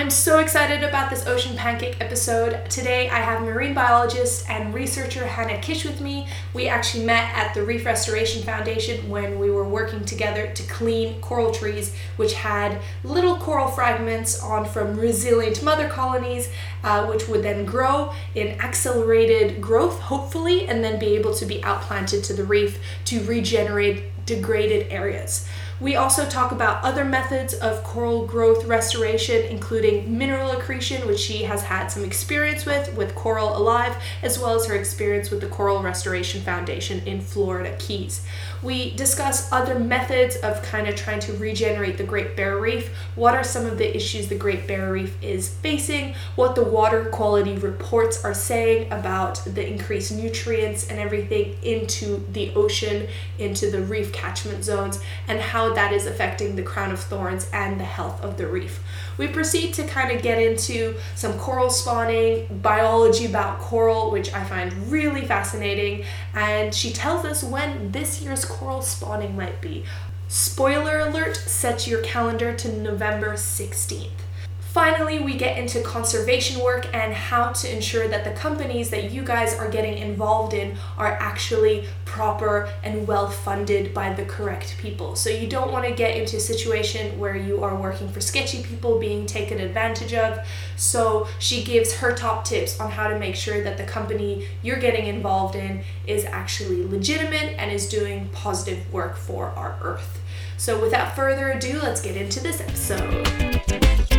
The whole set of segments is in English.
I'm so excited about this Ocean Pancake episode. Today I have marine biologist and researcher Hannah Kish with me. We actually met at the Reef Restoration Foundation when we were working together to clean coral trees, which had little coral fragments on from resilient mother colonies, uh, which would then grow in accelerated growth, hopefully, and then be able to be outplanted to the reef to regenerate degraded areas. We also talk about other methods of coral growth restoration, including mineral accretion, which she has had some experience with, with Coralive, as well as her experience with the Coral Restoration Foundation in Florida Keys. We discuss other methods of kind of trying to regenerate the Great Barrier Reef. What are some of the issues the Great Barrier Reef is facing? What the water quality reports are saying about the increased nutrients and everything into the ocean, into the reef catchment zones, and how that is affecting the crown of thorns and the health of the reef. We proceed to kind of get into some coral spawning, biology about coral, which I find really fascinating, and she tells us when this year's coral spawning might be. Spoiler alert, set your calendar to November 16th. Finally, we get into conservation work and how to ensure that the companies that you guys are getting involved in are actually proper and well funded by the correct people. So you don't want to get into a situation where you are working for sketchy people being taken advantage of. So she gives her top tips on how to make sure that the company you're getting involved in is actually legitimate and is doing positive work for our earth. So without further ado, let's get into this episode.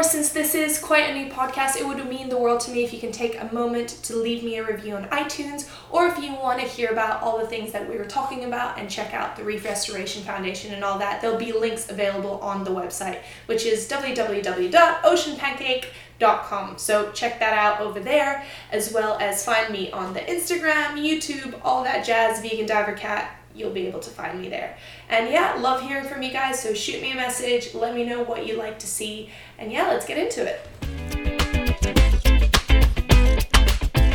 Course, since this is quite a new podcast, it would mean the world to me if you can take a moment to leave me a review on iTunes, or if you want to hear about all the things that we were talking about and check out the Reef Restoration Foundation and all that, there'll be links available on the website, which is www.oceanpancake.com. So check that out over there, as well as find me on the Instagram, YouTube, all that jazz, Vegan Diver Cat you'll be able to find me there. And yeah, love hearing from you guys. So shoot me a message, let me know what you'd like to see. And yeah, let's get into it.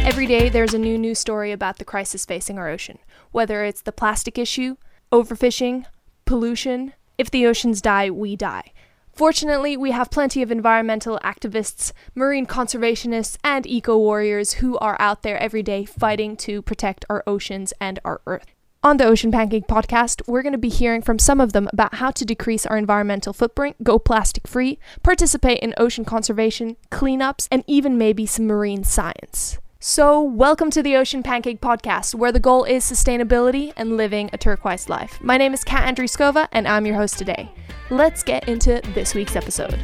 Every day, there's a new news story about the crisis facing our ocean, whether it's the plastic issue, overfishing, pollution. If the oceans die, we die. Fortunately, we have plenty of environmental activists, marine conservationists, and eco warriors who are out there every day fighting to protect our oceans and our Earth. On the Ocean Pancake podcast, we're going to be hearing from some of them about how to decrease our environmental footprint, go plastic free, participate in ocean conservation, cleanups, and even maybe some marine science. So, welcome to the Ocean Pancake podcast, where the goal is sustainability and living a turquoise life. My name is Kat Andriskova, and I'm your host today. Let's get into this week's episode.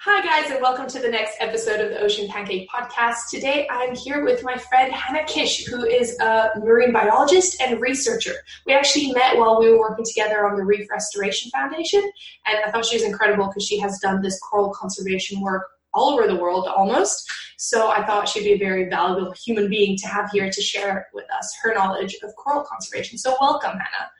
Hi, guys, and welcome to the next episode of the Ocean Pancake Podcast. Today I'm here with my friend Hannah Kish, who is a marine biologist and researcher. We actually met while we were working together on the Reef Restoration Foundation, and I thought she was incredible because she has done this coral conservation work all over the world almost. So I thought she'd be a very valuable human being to have here to share with us her knowledge of coral conservation. So, welcome, Hannah.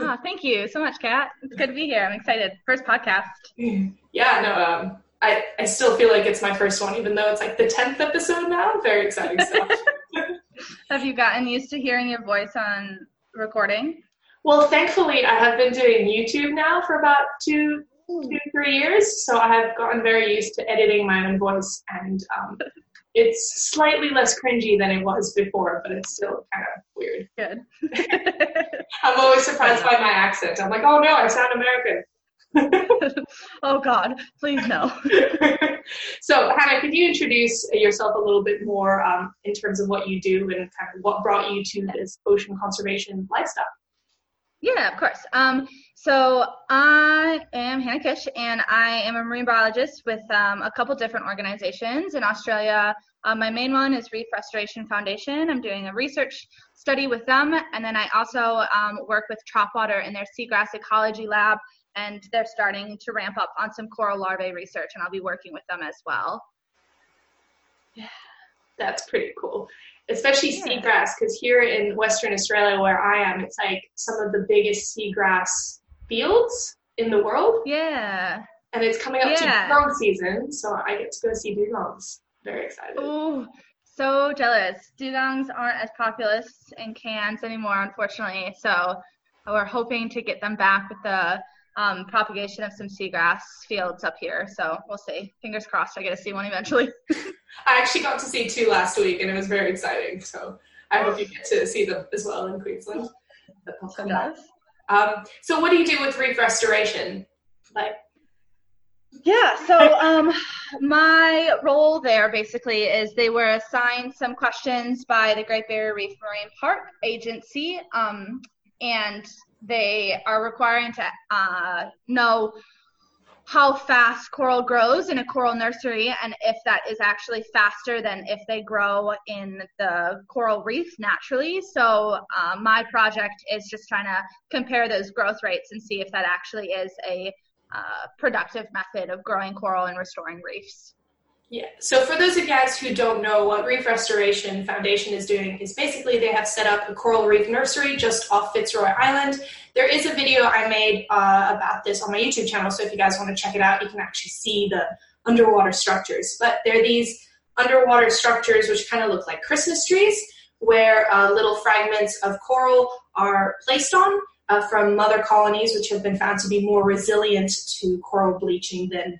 Ah, thank you so much, Kat. It's good to be here. I'm excited. First podcast. Yeah, no, um, I, I still feel like it's my first one, even though it's like the 10th episode now. Very exciting stuff. have you gotten used to hearing your voice on recording? Well, thankfully, I have been doing YouTube now for about two, two, three years. So I have gotten very used to editing my own voice, and um, it's slightly less cringy than it was before, but it's still kind of weird. Good. I'm always surprised by my accent. I'm like, oh no, I sound American. oh God, please no. so, Hannah, could you introduce yourself a little bit more um, in terms of what you do and kind of what brought you to this ocean conservation lifestyle? Yeah, of course. Um, so I am Hannah Kish, and I am a marine biologist with um, a couple different organizations in Australia. Um, my main one is Reef Restoration Foundation. I'm doing a research study with them, and then I also um, work with Tropwater in their seagrass ecology lab and they're starting to ramp up on some coral larvae research, and I'll be working with them as well. Yeah, that's pretty cool. Especially seagrass, because here in Western Australia, where I am, it's like some of the biggest seagrass fields in the world. Yeah. And it's coming up Yeah. to dugong season, so I get to go see dugongs. Very excited. Ooh, so jealous. Dugongs aren't as populous in Cairns anymore, unfortunately. So we're hoping to get them back with the um, propagation of some seagrass fields up here. So we'll see. Fingers crossed I get to see one eventually. I actually got to see two last week, and it was very exciting. So I hope you get to see them as well in Queensland. But they'll come back. Um, so what do you do with reef restoration? Like, Yeah, so um, my role there basically is they were assigned some questions by the Great Barrier Reef Marine Park Agency, um, and they are requiring to uh, know how fast coral grows in a coral nursery and if that is actually faster than if they grow in the coral reef naturally. So, uh, my project is just trying to compare those growth rates and see if that actually is a uh, productive method of growing coral and restoring reefs. Yeah. So for those of you guys who don't know what Reef Restoration Foundation is doing, is basically they have set up a coral reef nursery just off Fitzroy Island. There is a video I made uh, about this on my YouTube channel, so if you guys want to check it out, you can actually see the underwater structures. But they're these underwater structures which kind of look like Christmas trees, where uh, little fragments of coral are placed on uh, from mother colonies, which have been found to be more resilient to coral bleaching than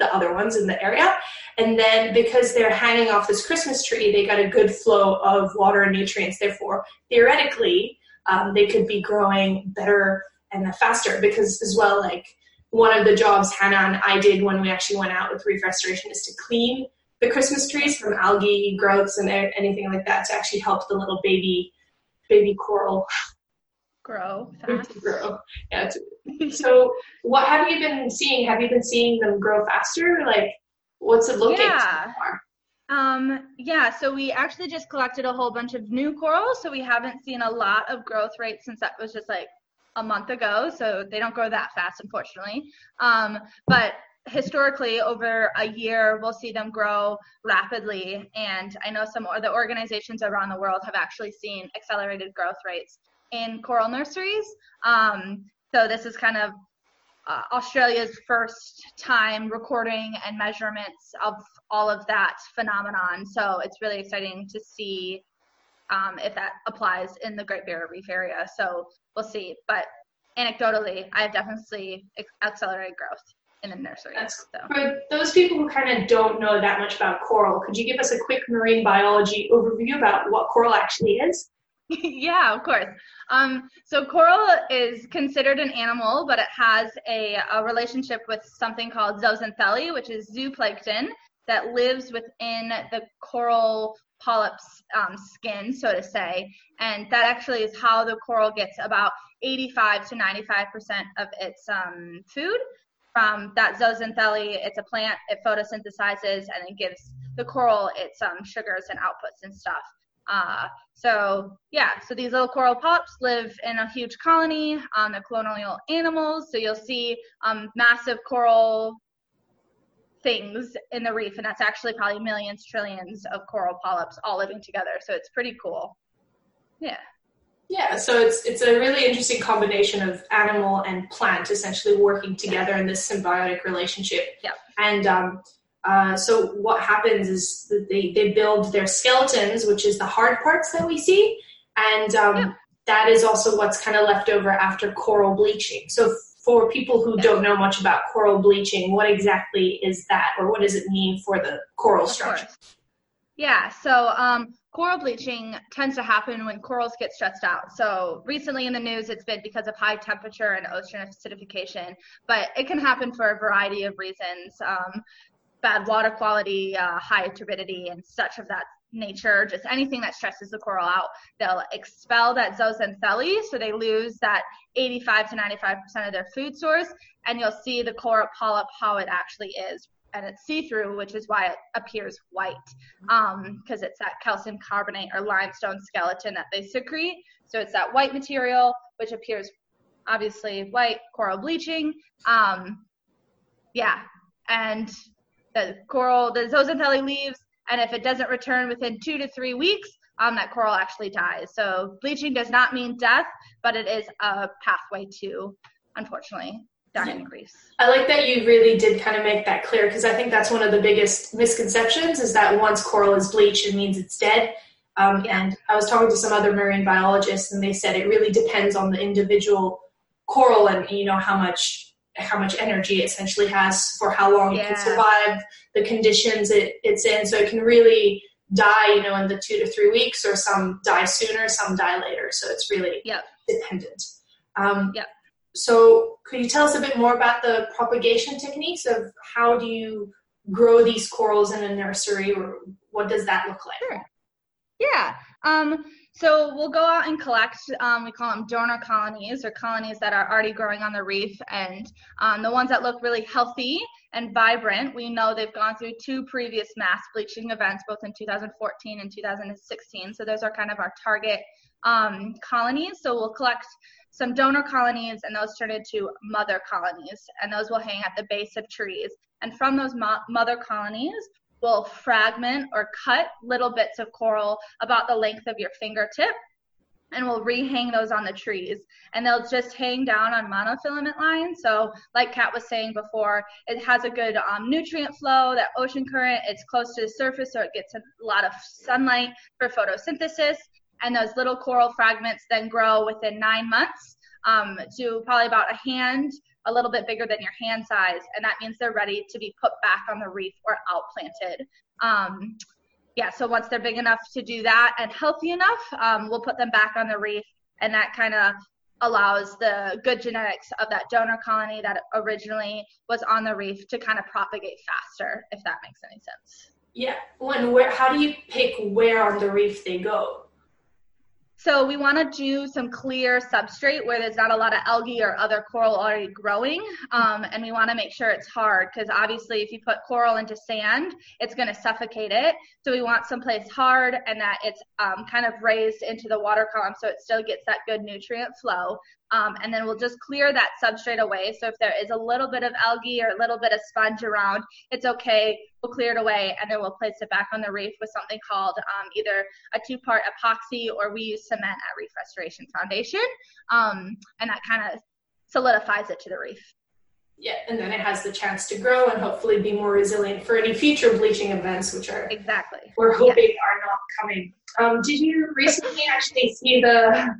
the other ones in the area. And then because they're hanging off this Christmas tree, they got a good flow of water and nutrients. Therefore, theoretically, um, they could be growing better and faster because, as well, like one of the jobs Hannah and I did when we actually went out with reef restoration is to clean the Christmas trees from algae growths and anything like that to actually help the little baby baby coral Grow fast. grow. Yeah. to- so, what have you been seeing? Have you been seeing them grow faster? Like, what's it looking Yeah. Um, yeah, so we actually just collected a whole bunch of new corals, so we haven't seen a lot of growth rates since that was just like a month ago, so they don't grow that fast, unfortunately. Um, but historically, over a year, we'll see them grow rapidly, and I know some of the organizations around the world have actually seen accelerated growth rates in coral nurseries. Um, so this is kind of uh, Australia's first time recording and measurements of all of that phenomenon. So it's really exciting to see um, if that applies in the Great Barrier Reef area. So we'll see. But anecdotally, I have definitely accelerated growth in the nursery. So. For those people who kind of don't know that much about coral, could you give us a quick marine biology overview about what coral actually is? Yeah, of course. Um, so coral is considered an animal, but it has a, a relationship with something called zooxanthellae, which is zooplankton that lives within the coral polyp's um, skin, so to say. And that actually is how the coral gets about 85 to 95% of its um, food from that zooxanthellae. It's a plant, it photosynthesizes, and it gives the coral its um, sugars and outputs and stuff. Uh, so yeah, so these little coral polyps live in a huge colony. Um, they're colonial animals, so you'll see um, massive coral things in the reef, and that's actually probably millions, trillions of coral polyps all living together. So it's pretty cool. Yeah. Yeah, so it's it's a really interesting combination of animal and plant essentially working together in this symbiotic relationship. Yeah. And um, uh, so what happens is that they, they build their skeletons, which is the hard parts that we see, and um, Yep. that is also what's kind of left over after coral bleaching. So for people who don't know much about coral bleaching, what exactly is that, or what does it mean for the coral Of structure? course. Yeah, so um, coral bleaching tends to happen when corals get stressed out. So recently in the news, it's been because of high temperature and ocean acidification, but it can happen for a variety of reasons. Um, bad water quality, uh, high turbidity, and such of that nature, just anything that stresses the coral out, they'll expel that zooxanthellae, so they lose that 85 to 95% of their food source, and you'll see the coral polyp how it actually is and it's see-through, which is why it appears white, because it's that calcium carbonate or limestone skeleton that they secrete. So it's that white material which appears obviously white, coral bleaching. Um, yeah, and the coral, the zooxanthellae leaves, and if it doesn't return within two to three weeks, um, that coral actually dies. So bleaching does not mean death, but it is a pathway to, unfortunately, that yeah. increase. I like that you really did kind of make that clear because I think that's one of the biggest misconceptions is that once coral is bleached, it means it's dead. Um, yeah. And I was talking to some other marine biologists, and they said it really depends on the individual coral and you know how much how much energy it essentially has for how long yeah. it can survive the conditions it, it's in. So it can really die, you know, in the two to three weeks, or some die sooner, some die later. So it's really yep. dependent. Um, yeah. So could you tell us a bit more about the propagation techniques of how do you grow these corals in a nursery, or what does that look like? Sure. Yeah. Um, so we'll go out and collect, um, we call them donor colonies or colonies that are already growing on the reef. And um, the ones that look really healthy and vibrant, we know they've gone through two previous mass bleaching events, both in 2014 and 2016. So those are kind of our target um, colonies. So we'll collect some donor colonies and those turn into mother colonies. And those will hang at the base of trees. And from those mo- mother colonies, will fragment or cut little bits of coral about the length of your fingertip and we'll rehang those on the trees. And they'll just hang down on monofilament lines. So like kat was saying before it has a good um, nutrient flow that ocean current it's close to the surface so it gets a lot of sunlight for photosynthesis. And those little coral fragments then grow within nine months um, to probably about a hand a little bit bigger than your hand size, and that means they're ready to be put back on the reef or outplanted. Um, yeah, so once they're big enough to do that and healthy enough, um, we'll put them back on the reef, and that kind of allows the good genetics of that donor colony that originally was on the reef to kind of propagate faster, if that makes any sense. Yeah. When where? How do you pick where on the reef they go? So we want to do some clear substrate where there's not a lot of algae or other coral already growing. Um, and we want to make sure it's hard because obviously if you put coral into sand, it's going to suffocate it. So we want someplace hard and that it's um, kind of raised into the water column so it still gets that good nutrient flow. Um, and then we'll just clear that substrate away. So if there is a little bit of algae or a little bit of sponge around, it's okay. We'll clear it away and then we'll place it back on the reef with something called um, either a two-part epoxy or we use cement at Reef Restoration Foundation. Um, and that kind of solidifies it to the reef. Yeah, and then it has the chance to grow and hopefully be more resilient for any future bleaching events, which are exactly we're hoping yeah. are not coming. Um, did you recently actually see the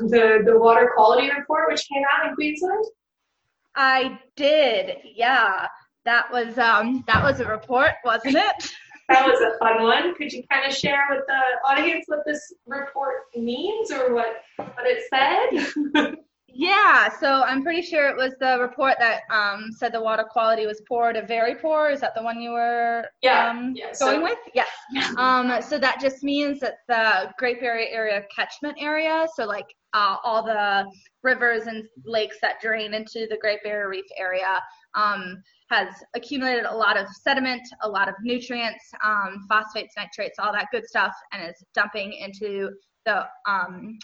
the the water quality report which came out in Queensland? I did. Yeah, that was um that was a report, wasn't it? that was a fun one. Could you kind of share with the audience what this report means or what what it said? Yeah, so I'm pretty sure it was the report that um, said the water quality was poor to very poor. Is that the one you were yeah, um, yeah, going so, with? Yes. Um, so that just means that the Great Barrier Area catchment area, so like uh, all the rivers and lakes that drain into the Great Barrier Reef area, um, has accumulated a lot of sediment, a lot of nutrients, um, phosphates, nitrates, all that good stuff, and is dumping into the um,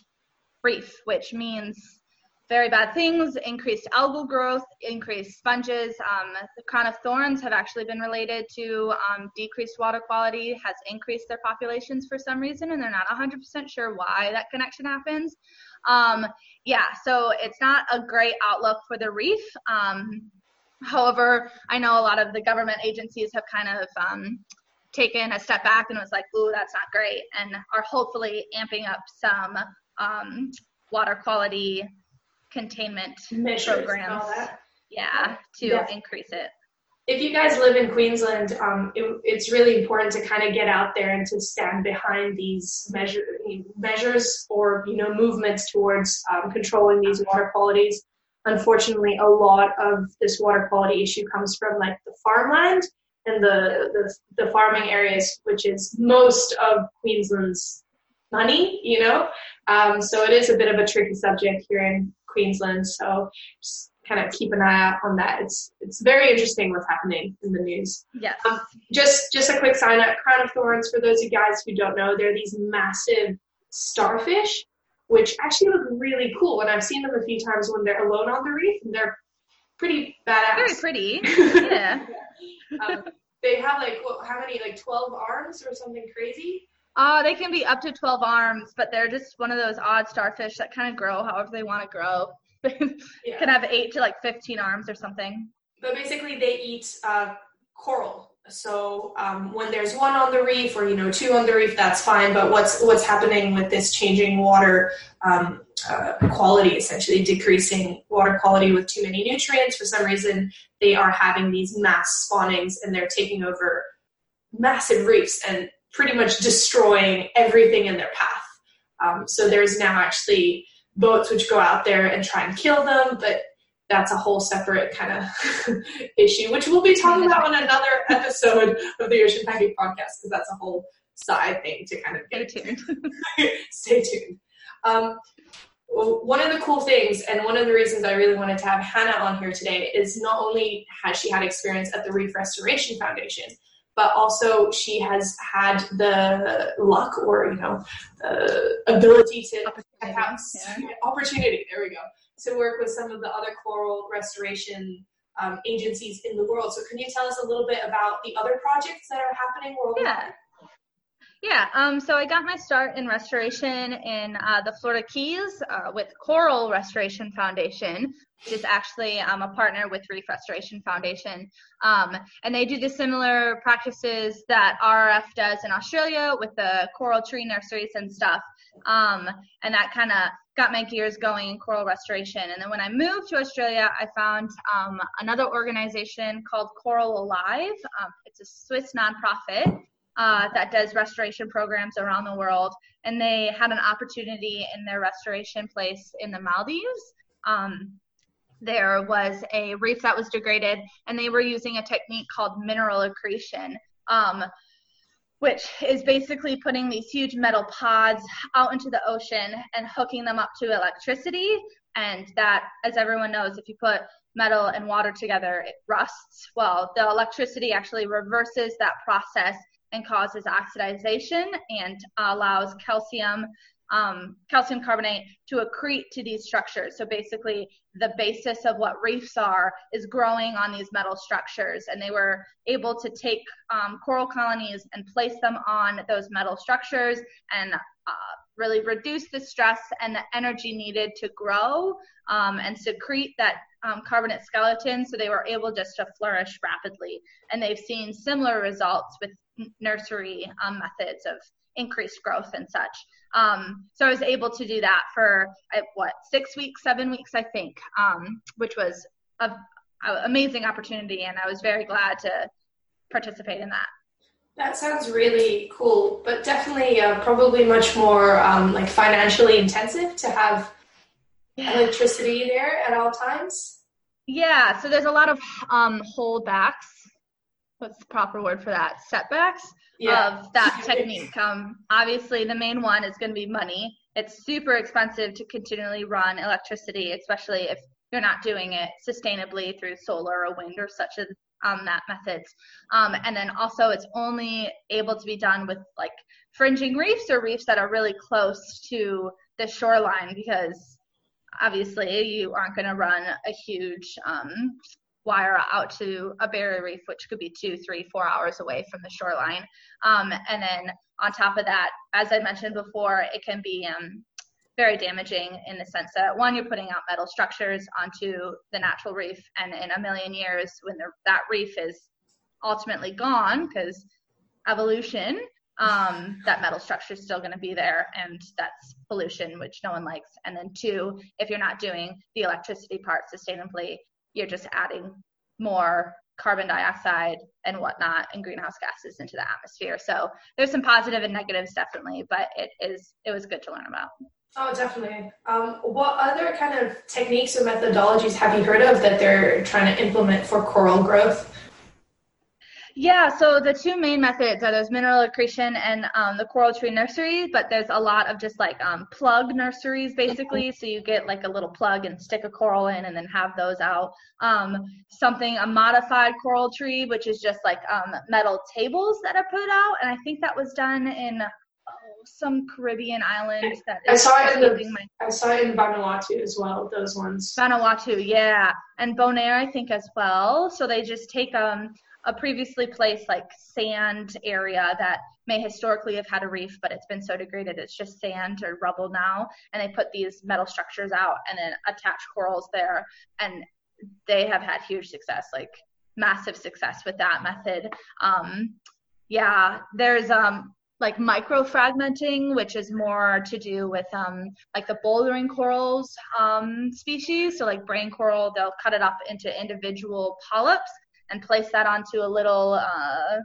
reef, which means very bad things, increased algal growth, increased sponges. Um, the crown of thorns have actually been related to um, decreased water quality, has increased their populations for some reason, and they're not 100% sure why that connection happens. Um, yeah, so it's not a great outlook for the reef. Um, however, I know a lot of the government agencies have kind of um, taken a step back and was like, ooh, that's not great, and are hopefully amping up some um, water quality containment Measures programs. Yeah, to yeah. increase it. If you guys live in Queensland, um, it, it's really important to kind of get out there and to stand behind these measure, measures or you know movements towards um, controlling these water qualities. Unfortunately, a lot of this water quality issue comes from like the farmland and the, the, the farming areas, which is most of Queensland's money, you know. Um, so it is a bit of a tricky subject here in Queensland. So just kind of keep an eye out on that. It's it's very interesting what's happening in the news. Yeah. Um, just just a quick sign up. Crown of thorns. For those of you guys who don't know, they're these massive starfish, which actually look really cool. And I've seen them a few times when they're alone on the reef, and they're pretty badass. Very pretty. Yeah. um, they have like what, how many? Like twelve arms or something crazy. Uh, they can be up to 12 arms, but they're just one of those odd starfish that kind of grow however they want to grow. yeah. can have eight to like 15 arms or something. But basically, they eat uh, coral. So um, when there's one on the reef, or you know, two on the reef, that's fine. But what's what's happening with this changing water um, uh, quality, essentially decreasing water quality with too many nutrients? For some reason, they are having these mass spawnings, and they're taking over massive reefs and pretty much destroying everything in their path. Um, so there's now actually boats which go out there and try and kill them, but that's a whole separate kind of issue, which we'll be talking about on another episode of the Ocean Pancake podcast, because that's a whole side thing to kind of get Stay tuned. Stay tuned. Um, one of the cool things, and one of the reasons I really wanted to have Hannah on here today, is not only has she had experience at the Reef Restoration Foundation, but also she has had the luck or you know the ability to opportunity, yeah. opportunity. There we go. To work with some of the other coral restoration um, agencies in the world. So can you tell us a little bit about the other projects that are happening worldwide? Yeah yeah, um, so I got my start in restoration in uh, the Florida Keys uh, with Coral Restoration Foundation, which is actually um, a partner with Reef Restoration Foundation. Um, and they do the similar practices that RRF does in Australia with the coral tree nurseries and stuff. Um, and that kind of got my gears going in coral restoration. And then when I moved to Australia, I found um, another organization called Coralive. Um, it's a Swiss nonprofit uh, that does restoration programs around the world, and they had an opportunity in their restoration place in the Maldives. Um, there was a reef that was degraded, and they were using a technique called mineral accretion. Um, which is basically putting these huge metal pods out into the ocean and hooking them up to electricity. And that, as everyone knows, if you put metal and water together, it rusts. Well, the electricity actually reverses that process and causes oxidization and allows calcium um, calcium carbonate to accrete to these structures. So basically, the basis of what reefs are is growing on these metal structures, and they were able to take um, coral colonies and place them on those metal structures and uh, really reduce the stress and the energy needed to grow um, and secrete that um, carbonate skeleton so they were able just to flourish rapidly. And they've seen similar results with nursery um, methods of increased growth and such. Um, so I was able to do that for uh, what six weeks, seven weeks, I think, um, which was an amazing opportunity, and I was very glad to participate in that. That sounds really cool, but definitely uh, probably much more um, like financially intensive to have. Electricity there at all times. Yeah, so there's a lot of um, holdbacks what's the proper word for that? Setbacks yeah. of that technique. Um, obviously the main one is going to be money. It's super expensive to continually run electricity especially if you're not doing it sustainably through solar or wind or such as um, that methods. Um, and then also it's only able to be done with like fringing reefs or reefs that are really close to the shoreline because obviously you aren't going to run a huge um, wire out to a barrier reef, which could be two, three, four hours away from the shoreline. Um, and then on top of that, as I mentioned before, it can be um, very damaging in the sense that one, you're putting out metal structures onto the natural reef, and in a million years, when the, that reef is ultimately gone, because evolution, um, that metal structure is still going to be there, and that's pollution, which no one likes. And then two, if you're not doing the electricity part sustainably, you're just adding more carbon dioxide and whatnot and greenhouse gases into the atmosphere. So there's some positive and negatives definitely, but it is it was good to learn about. Oh, definitely. Um, what other kind of techniques or methodologies have you heard of that they're trying to implement for coral growth? Yeah, so the two main methods are those mineral accretion and um, the coral tree nursery, but there's a lot of just like um, plug nurseries basically. So you get like a little plug and stick a coral in and then have those out. Um, something, a modified coral tree, which is just like um, metal tables that are put out. And I think that was done in some Caribbean island that I saw it in my... I saw it in Vanuatu as well. Those ones. Vanuatu, yeah, and Bonaire, I think as well. So they just take um a previously placed like sand area that may historically have had a reef, but it's been so degraded it's just sand or rubble now. And they put these metal structures out and then attach corals there. And they have had huge success, like massive success with that method. Um, yeah, there's um, like microfragmenting, which is more to do with um, like the bouldering corals um, species. So like brain coral, they'll cut it up into individual polyps and place that onto a little uh,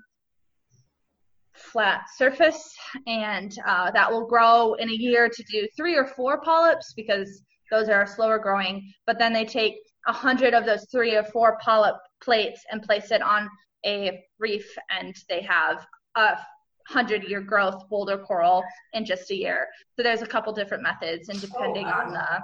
flat surface. And uh, that will grow in a year to do three or four polyps because those are slower growing. But then they take a hundred of those three or four polyp plates and place it on a reef and they have a hundred year growth boulder coral in just a year. So there's a couple different methods and depending oh, wow. on the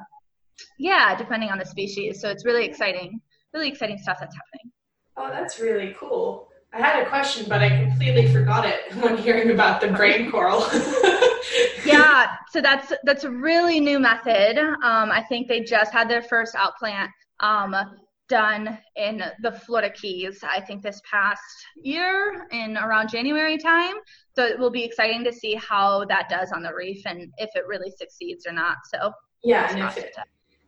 yeah depending on the species. So it's really exciting really exciting stuff that's happening Oh, that's really cool. I had a question, but I completely forgot it when hearing about the brain coral. yeah, so that's that's a really new method. Um, I think they just had their first outplant um, done in the Florida Keys. I think this past year in around January time. So it will be exciting to see how that does on the reef and if it really succeeds or not. So yeah,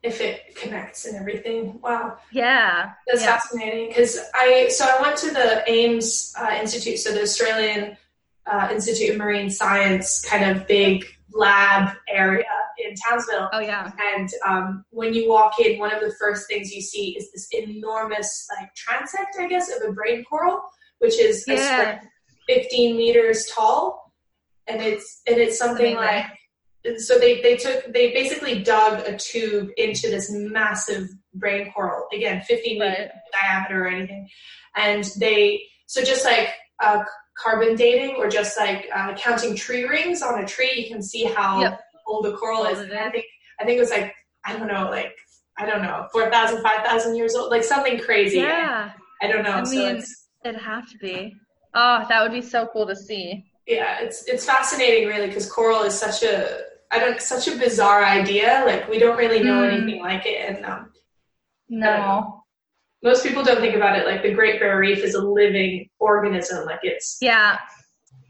if it, connects and everything. Wow. Yeah. That's yeah. fascinating because I so I went to the AIMS uh, Institute, so the Australian uh, Institute of Marine Science kind of big lab area in Townsville. Oh yeah. And um, when you walk in, one of the first things you see is this enormous like transect, I guess, of a brain coral, which is yeah. 15 meters tall, and it's and it's something like so they, they took they basically dug a tube into this massive brain coral again 15 right. meter diameter or anything. And they so just like uh, carbon dating or just like uh, counting tree rings on a tree you can see how yep. old the coral is. and i think i think it was like i don't know like i don't know 4000 5000 years old like something crazy. Yeah. I, I don't know I mean, so it'd have to be. Oh that would be so cool to see. Yeah it's it's fascinating really because coral is such a I don't such a bizarre idea. Like we don't really know mm. anything like it, and um, no, most people don't think about it. Like the Great Barrier Reef is a living organism. Like it's yeah,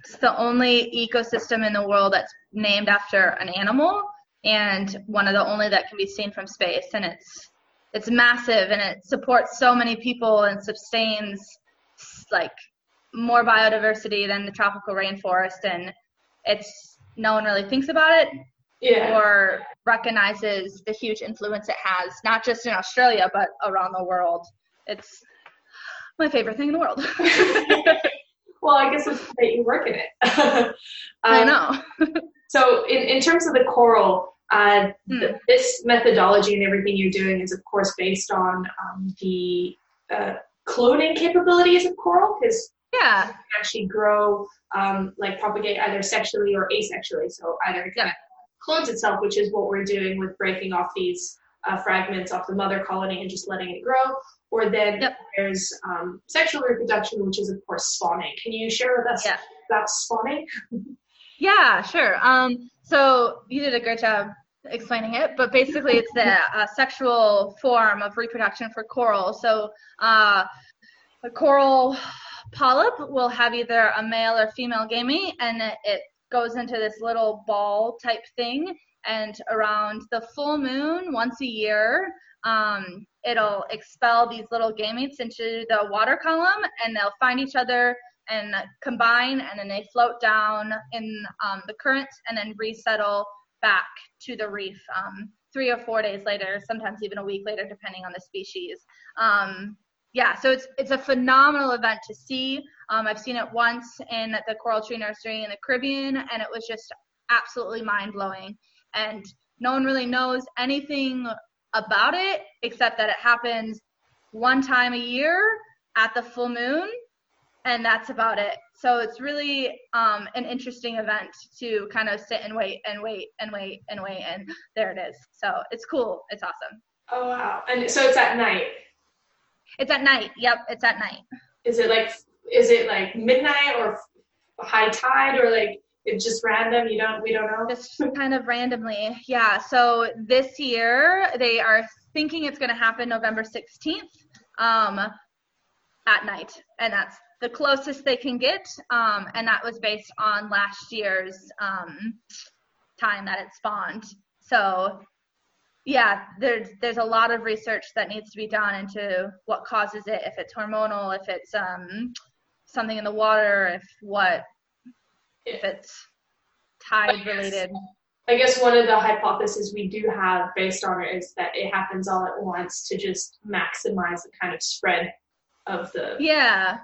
it's the only ecosystem in the world that's named after an animal, and one of the only that can be seen from space. And it's it's massive, and it supports so many people and sustains like more biodiversity than the tropical rainforest, and it's no one really thinks about it yeah. or recognizes the huge influence it has, not just in Australia, but around the world. It's my favorite thing in the world. well, I guess it's that you work in it. um, I know. so, in, in terms of the coral, uh, hmm. th- this methodology and everything you're doing is, of course, based on um, the uh, cloning capabilities of coral, because yeah, actually grow, um, like propagate either sexually or asexually. So either yeah clones itself, which is what we're doing with breaking off these uh, fragments off the mother colony and just letting it grow. Or then yep. there's um, sexual reproduction, which is of course spawning. Can you share with us yeah. about spawning? yeah, sure. Um, so you did a great job explaining it, but basically it's the uh, sexual form of reproduction for coral. So uh, a coral polyp will have either a male or female gamete, and it, it goes into this little ball type thing. And around the full moon, once a year, um, it'll expel these little gametes into the water column and they'll find each other and combine and then they float down in um, the current and then resettle back to the reef um, three or four days later, sometimes even a week later, depending on the species. Um, yeah, so it's it's a phenomenal event to see. Um, I've seen it once in the Coral Tree Nursery in the Caribbean, and it was just absolutely mind blowing. And no one really knows anything about it except that it happens one time a year at the full moon, and that's about it. So it's really um, an interesting event to kind of sit and wait and wait and wait and wait, and there it is. So it's cool. It's awesome. Oh wow! And so it's at night. It's at night. Yep, it's at night. Is it like is it like midnight or high tide or like it's just random. You don't. We don't know. Just kind of randomly. Yeah. So this year they are thinking it's going to happen November 16th um, at night, and that's the closest they can get. Um, and that was based on last year's um, time that it spawned. So yeah, there's there's a lot of research that needs to be done into what causes it, if it's hormonal, if it's um, something in the water, if what if it's tide related. I guess one of the hypotheses we do have based on it is that it happens all at once to just maximize the kind of spread of the yeah.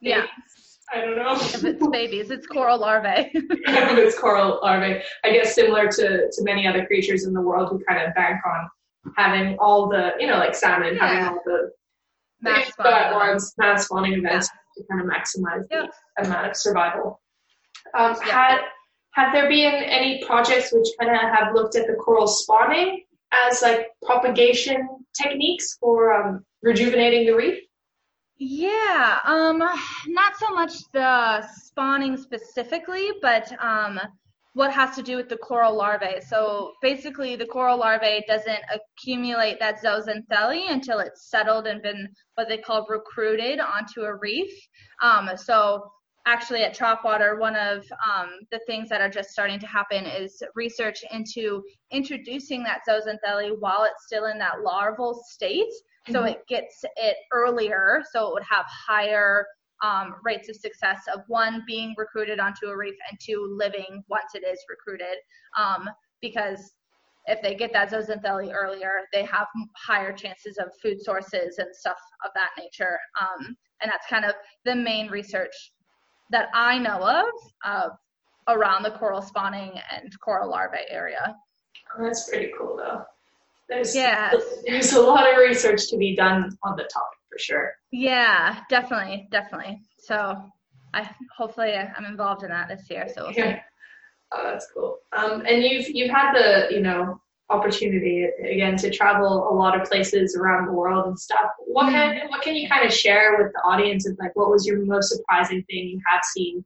Yeah I don't know. if it's babies, it's coral larvae. it's coral larvae. I guess similar to, to many other creatures in the world who kind of bank on having all the, you know, like salmon, Yeah. having all the Mass spawning. once, mass spawning events to kind of maximize Yeah. the amount of survival. Um, Yeah. had, have there been any projects which kind of have looked at the coral spawning as like propagation techniques for um, rejuvenating the reef? Yeah, um, not so much the spawning specifically, but um, what has to do with the coral larvae. So basically, the coral larvae doesn't accumulate that zooxanthellae until it's settled and been what they call recruited onto a reef. Um, so actually, at Tropwater, one of um, the things that are just starting to happen is research into introducing that zooxanthellae while it's still in that larval state so Mhm. it gets it earlier so it would have higher um, rates of success of one being recruited onto a reef and two living once it is recruited um, because if they get that zooxanthellae earlier they have higher chances of food sources and stuff of that nature um, and that's kind of the main research that i know of uh, around the coral spawning and coral larvae area Oh, that's pretty cool though. There's, Yes. there's a lot of research to be done on the topic for sure. Yeah, definitely, definitely. So I hopefully I'm involved in that this year. So we'll. Yeah. Oh, that's cool. Um, and you've you've had the you know opportunity again to travel a lot of places around the world and stuff. What Mm-hmm. can what can you kind of share with the audience of like what was your most surprising thing you have seen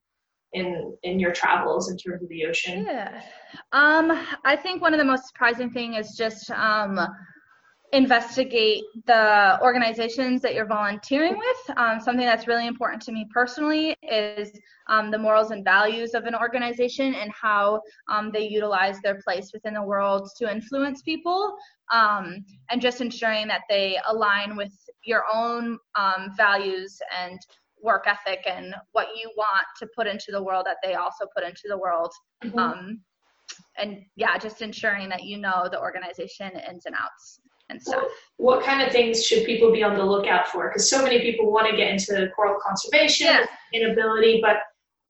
in in your travels in terms of the ocean? Yeah. Um, I think one of the most surprising thing is just um, investigate the organizations that you're volunteering with. Um, something that's really important to me personally is um, the morals and values of an organization and how um, they utilize their place within the world to influence people, um, and just ensuring that they align with your own um, values and work ethic and what you want to put into the world that they also put into the world Mhm. um, and yeah, just ensuring that you know the organization ins and outs and stuff. what kind of things should people be on the lookout for? Because so many people want to get into coral conservation, Yeah. inability, but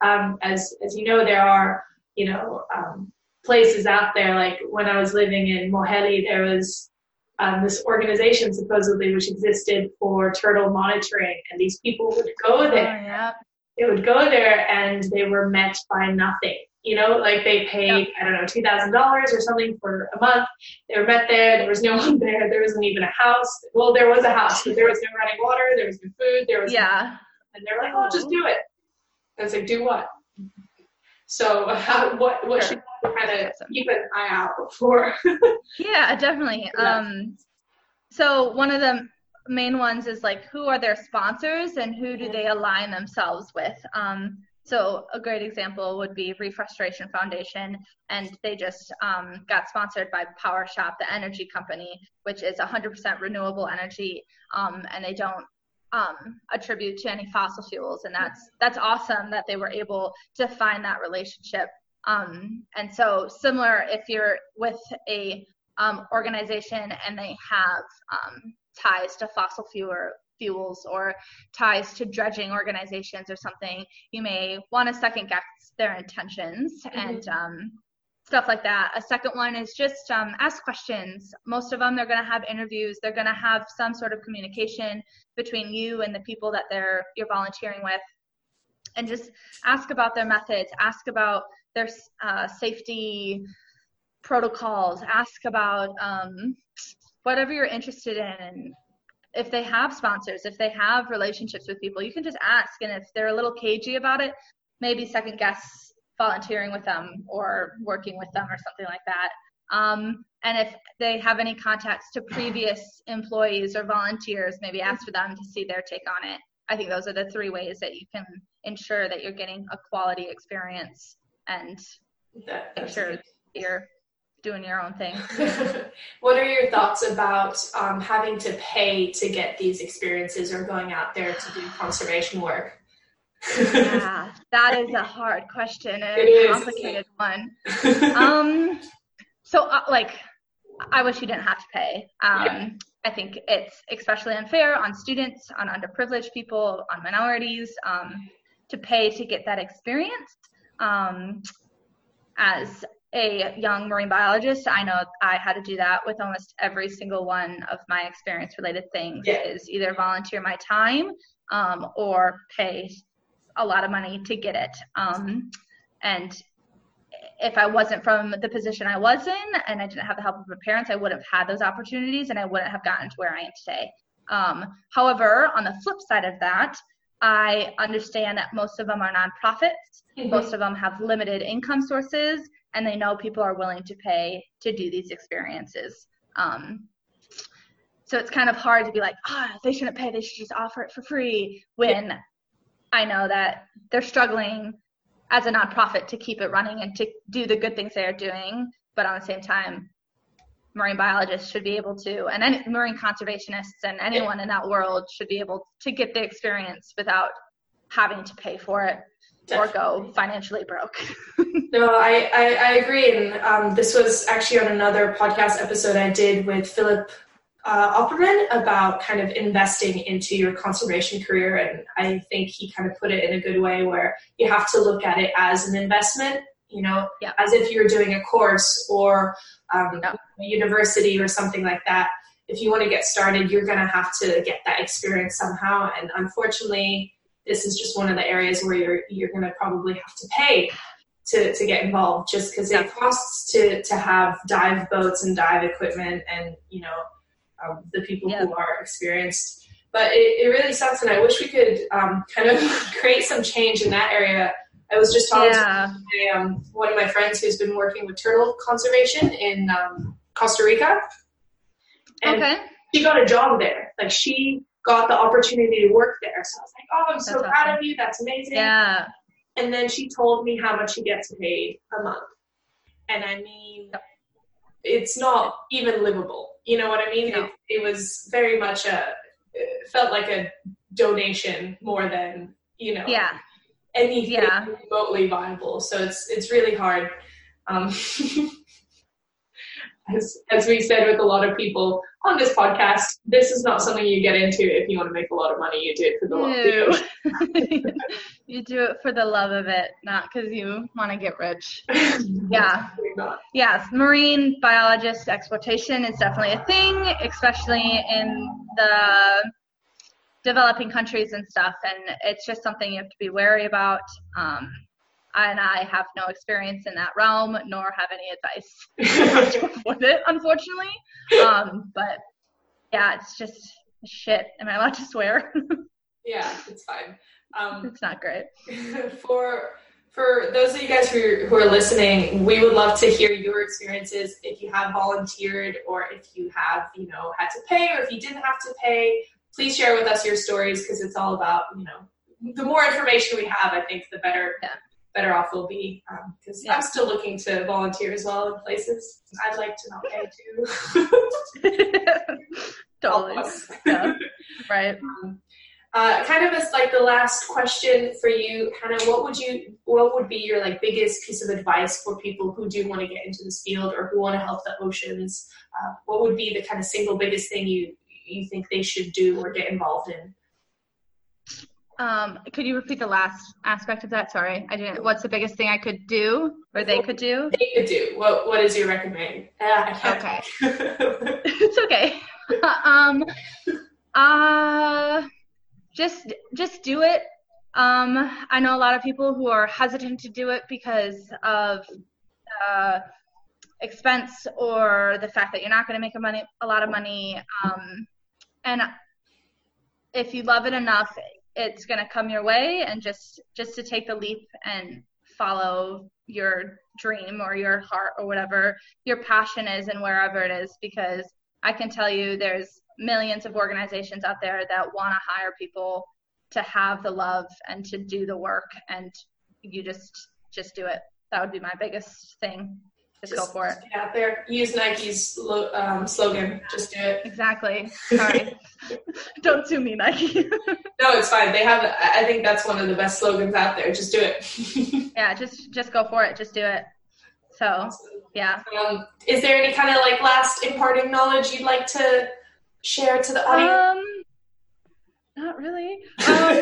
um, as as you know, there are you know um, places out there. Like when I was living in Moheli, there was um, this organization supposedly which existed for turtle monitoring, and these people would go Oh, there. yeah. They would go there, and they were met by nothing. You know, like they paid I don't know two thousand dollars or something for a month. They were met there. There was no one there. There wasn't even a house. Well, there was a house, but there was no running water. There was no food. There was Yeah. and they're like, "Oh, just do it." I was like, "Do what?" So, how, what what should Sure. we kind of keep an eye out for? Yeah, definitely. Um, so one of the main ones is like who are their sponsors and who do they align themselves with. Um, so a great example would be Reef Restoration Foundation, and they just um, got sponsored by PowerShop, the energy company, which is 100% renewable energy, um, and they don't um, attribute to any fossil fuels, and that's that's awesome that they were able to find that relationship. Um, and so similar, if you're with a um, organization and they have um, ties to fossil fuel fuels or ties to dredging organizations or something, you may want to second guess their intentions and um, stuff like that. A second one is just um, ask questions. Most of them, they're going to have interviews. They're going to have some sort of communication between you and the people that they're you're volunteering with, and just ask about their methods. Ask about their uh, safety protocols. Ask about um, whatever you're interested in and if they have sponsors, if they have relationships with people, you can just ask. And if they're a little cagey about it, maybe second guess volunteering with them or working with them or something like that. Um, and if they have any contacts to previous employees or volunteers, maybe ask for them to see their take on it. I think those are the three ways that you can ensure that you're getting a quality experience and That, make sure you're doing your own thing. what are your thoughts about um, having to pay to get these experiences or going out there to do conservation work? yeah, that is a hard question and a complicated one. Um, so uh, like, I wish you didn't have to pay. Um, Yeah. I think it's especially unfair on students, on underprivileged people, on minorities, um, to pay to get that experience. Um, as a young marine biologist, I know I had to do that with almost every single one of my experience related things Yeah. is either volunteer my time um, or pay a lot of money to get it. Um, and if I wasn't from the position I was in and I didn't have the help of my parents, I wouldn't have had those opportunities and I wouldn't have gotten to where I am today. Um, however, on the flip side of that, I understand that most of them are nonprofits. Most of them have limited income sources and they know people are willing to pay to do these experiences. Um, so it's kind of hard to be like, ah, they shouldn't pay, they should just offer it for free when I know that they're struggling as a nonprofit to keep it running and to do the good things they are doing. But on the same time, marine biologists should be able to, and any, marine conservationists and anyone in that world should be able to get the experience without having to pay for it or go financially broke. No, I, I, I agree. And um, this was actually on another podcast episode I did with Philip uh, Opperman about kind of investing into your conservation career. And I think he kind of put it in a good way where you have to look at it as an investment, you know, Yeah. as if you're doing a course or um, Yeah. a university or something like that. If you want to get started, you're going to have to get that experience somehow. And unfortunately, this is just one of the areas where you're you're going to probably have to pay to, to get involved just because Yeah. it costs to, to have dive boats and dive equipment and you know um, the people who are experienced but it, it really sucks and i wish we could um, kind of create some change in that area i was just talking yeah. to um, one of my friends who's been working with turtle conservation in um, costa rica and Okay. she got a job there like she got the opportunity to work there so i was like oh i'm so That's proud awesome. of you that's amazing Yeah. and then she told me how much she gets paid a month. And I mean, it's not even livable. You know what I mean? No. It, it was very much a, it felt like a donation more than, you know, Yeah. Anything Yeah. remotely viable. So it's, it's really hard. Um, as, as we said with a lot of people on this podcast, this is not something you get into if you want to make a lot of money. You do it for the love of you do it for the love of it, not because you want to get rich. Yeah. Yes, marine biologist exploitation is definitely a thing, especially in the developing countries and stuff. And it's just something you have to be wary about. Um, and I have no experience in that realm, nor have any advice with it, unfortunately. Um, but yeah, it's just shit. Am I allowed to swear? Yeah, it's fine. Um, it's not great. for for those of you guys who are, who are listening, we would love to hear your experiences. If you have volunteered, or if you have, you know, had to pay, or if you didn't have to pay, please share with us your stories because it's all about, you know, the more information we have, I think, the better. Yeah. Better off we'll be because Yeah. I'm still looking to volunteer as well in places. I'd like to not pay too. dollars Yeah. Right. Uh, kind of as like the last question for you, kind of what would you, what would be your like biggest piece of advice for people who do want to get into this field or who want to help the oceans? Uh, what would be the kind of single biggest thing you you think they should do or get involved in? Um, could you repeat the last aspect of that? Sorry, I didn't. What's the biggest thing I could do, or they could do? They could do. What What is your recommend? Uh, Okay. it's okay. um, uh, just just do it. Um, I know a lot of people who are hesitant to do it because of uh, expense or the fact that you're not going to make a money a lot of money. Um, and if you love it enough, it's going to come your way. And just just to take the leap and follow your dream or your heart or whatever your passion is and wherever it is because I can tell you there's millions of organizations out there that want to hire people to have the love and to do the work and you just just do it that would be my biggest thing just, just go for it. get out there. Use nike's um, slogan. Just do it. Exactly. Sorry. Don't sue me nike. No it's fine. They have i think that's one of the best slogans out there. Just do it. Yeah just just go for it. Just do it. So yeah. Um, is there any kind of like last imparting knowledge you'd like to share to the audience? Um, not really. Um,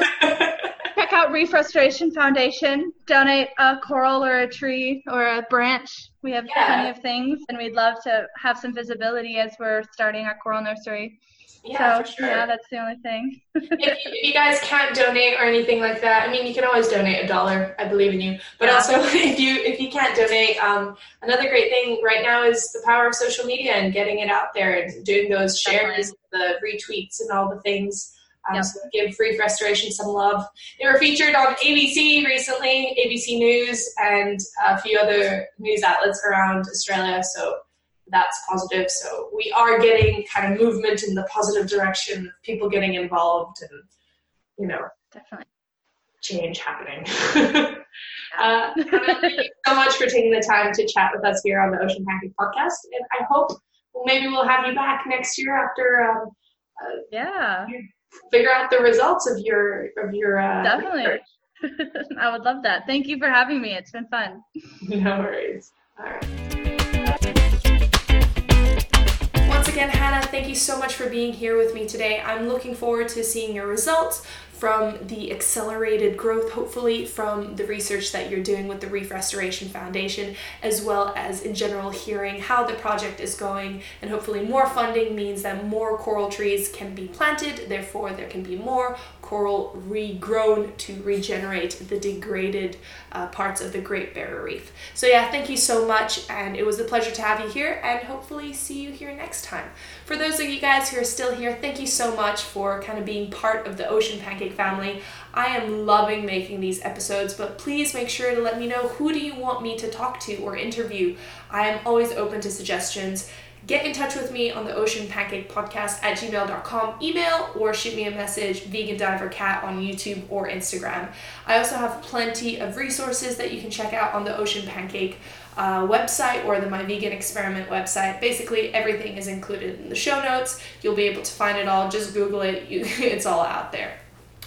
check out Reef Restoration Foundation. Donate a coral or a tree or a branch. We have yeah. plenty of things, and we'd love to have some visibility as we're starting our coral nursery. Yeah, so, sure. yeah, that's the only thing. if, you, if, you, guys can't donate or anything like that, I mean, you can always donate a dollar. I believe in you. But yeah. also, if you if you can't donate, um, another great thing right now is the power of social media and getting it out there and doing those shares, Definitely. the retweets, and all the things. Um, yep. So give Reef Restoration some love. They were featured on ABC recently, ABC News, and a few other news outlets around Australia. So that's positive. So we are getting kind of movement in the positive direction, people getting involved, and you know, definitely change happening. uh, thank you so much for taking the time to chat with us here on the Ocean Pancake Podcast, and I hope maybe we'll have you back next year after. Um, uh, yeah figure out the results of your of your uh, definitely. I would love that. Thank you for having me. It's been fun. No worries. All right. Again, Hannah, thank you so much for being here with me today. I'm looking forward to seeing your results from the accelerated growth, hopefully, from the research that you're doing with the Reef Restoration Foundation, as well as in general hearing how the project is going. And hopefully, more funding means that more coral trees can be planted, therefore, there can be more coral regrown to regenerate the degraded uh, parts of the Great Barrier Reef. So, yeah, thank you so much, and it was a pleasure to have you here, and hopefully, see you here next time. For those of you guys who are still here, thank you so much for kind of being part of the Ocean Pancake family. I am loving making these episodes, but please make sure to let me know who do you want me to talk to or interview. I am always open to suggestions get in touch with me on the Ocean Pancake Podcast at gmail.com email or shoot me a message, Vegan Diver Cat, on YouTube or Instagram. I also have plenty of resources that you can check out on the Ocean Pancake uh, website or the My Vegan Experiment website. Basically, everything is included in the show notes. You'll be able to find it all. Just Google it, you, it's all out there.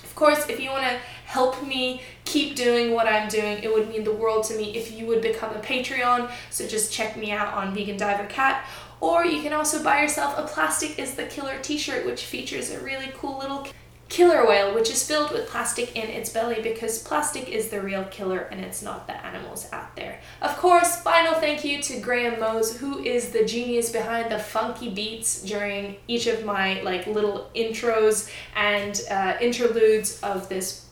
Of course, if you want to help me keep doing what I'm doing, it would mean the world to me if you would become a Patreon. So just check me out on Vegan Diver Cat or you can also buy yourself a Plastic is the Killer t shirt, which features a really cool little killer whale, which is filled with plastic in its belly because plastic is the real killer and it's not the animals out there. Of course, final thank you to Graham Mose, who is the genius behind the funky beats during each of my like little intros and uh, interludes of this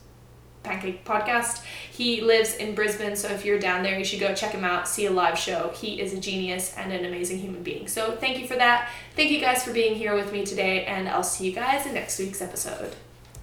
Pancake Podcast. He lives in Brisbane, so if you're down there, you should go check him out, see a live show. He is a genius and an amazing human being. So thank you for that. Thank you guys for being here with me today, and I'll see you guys in next week's episode.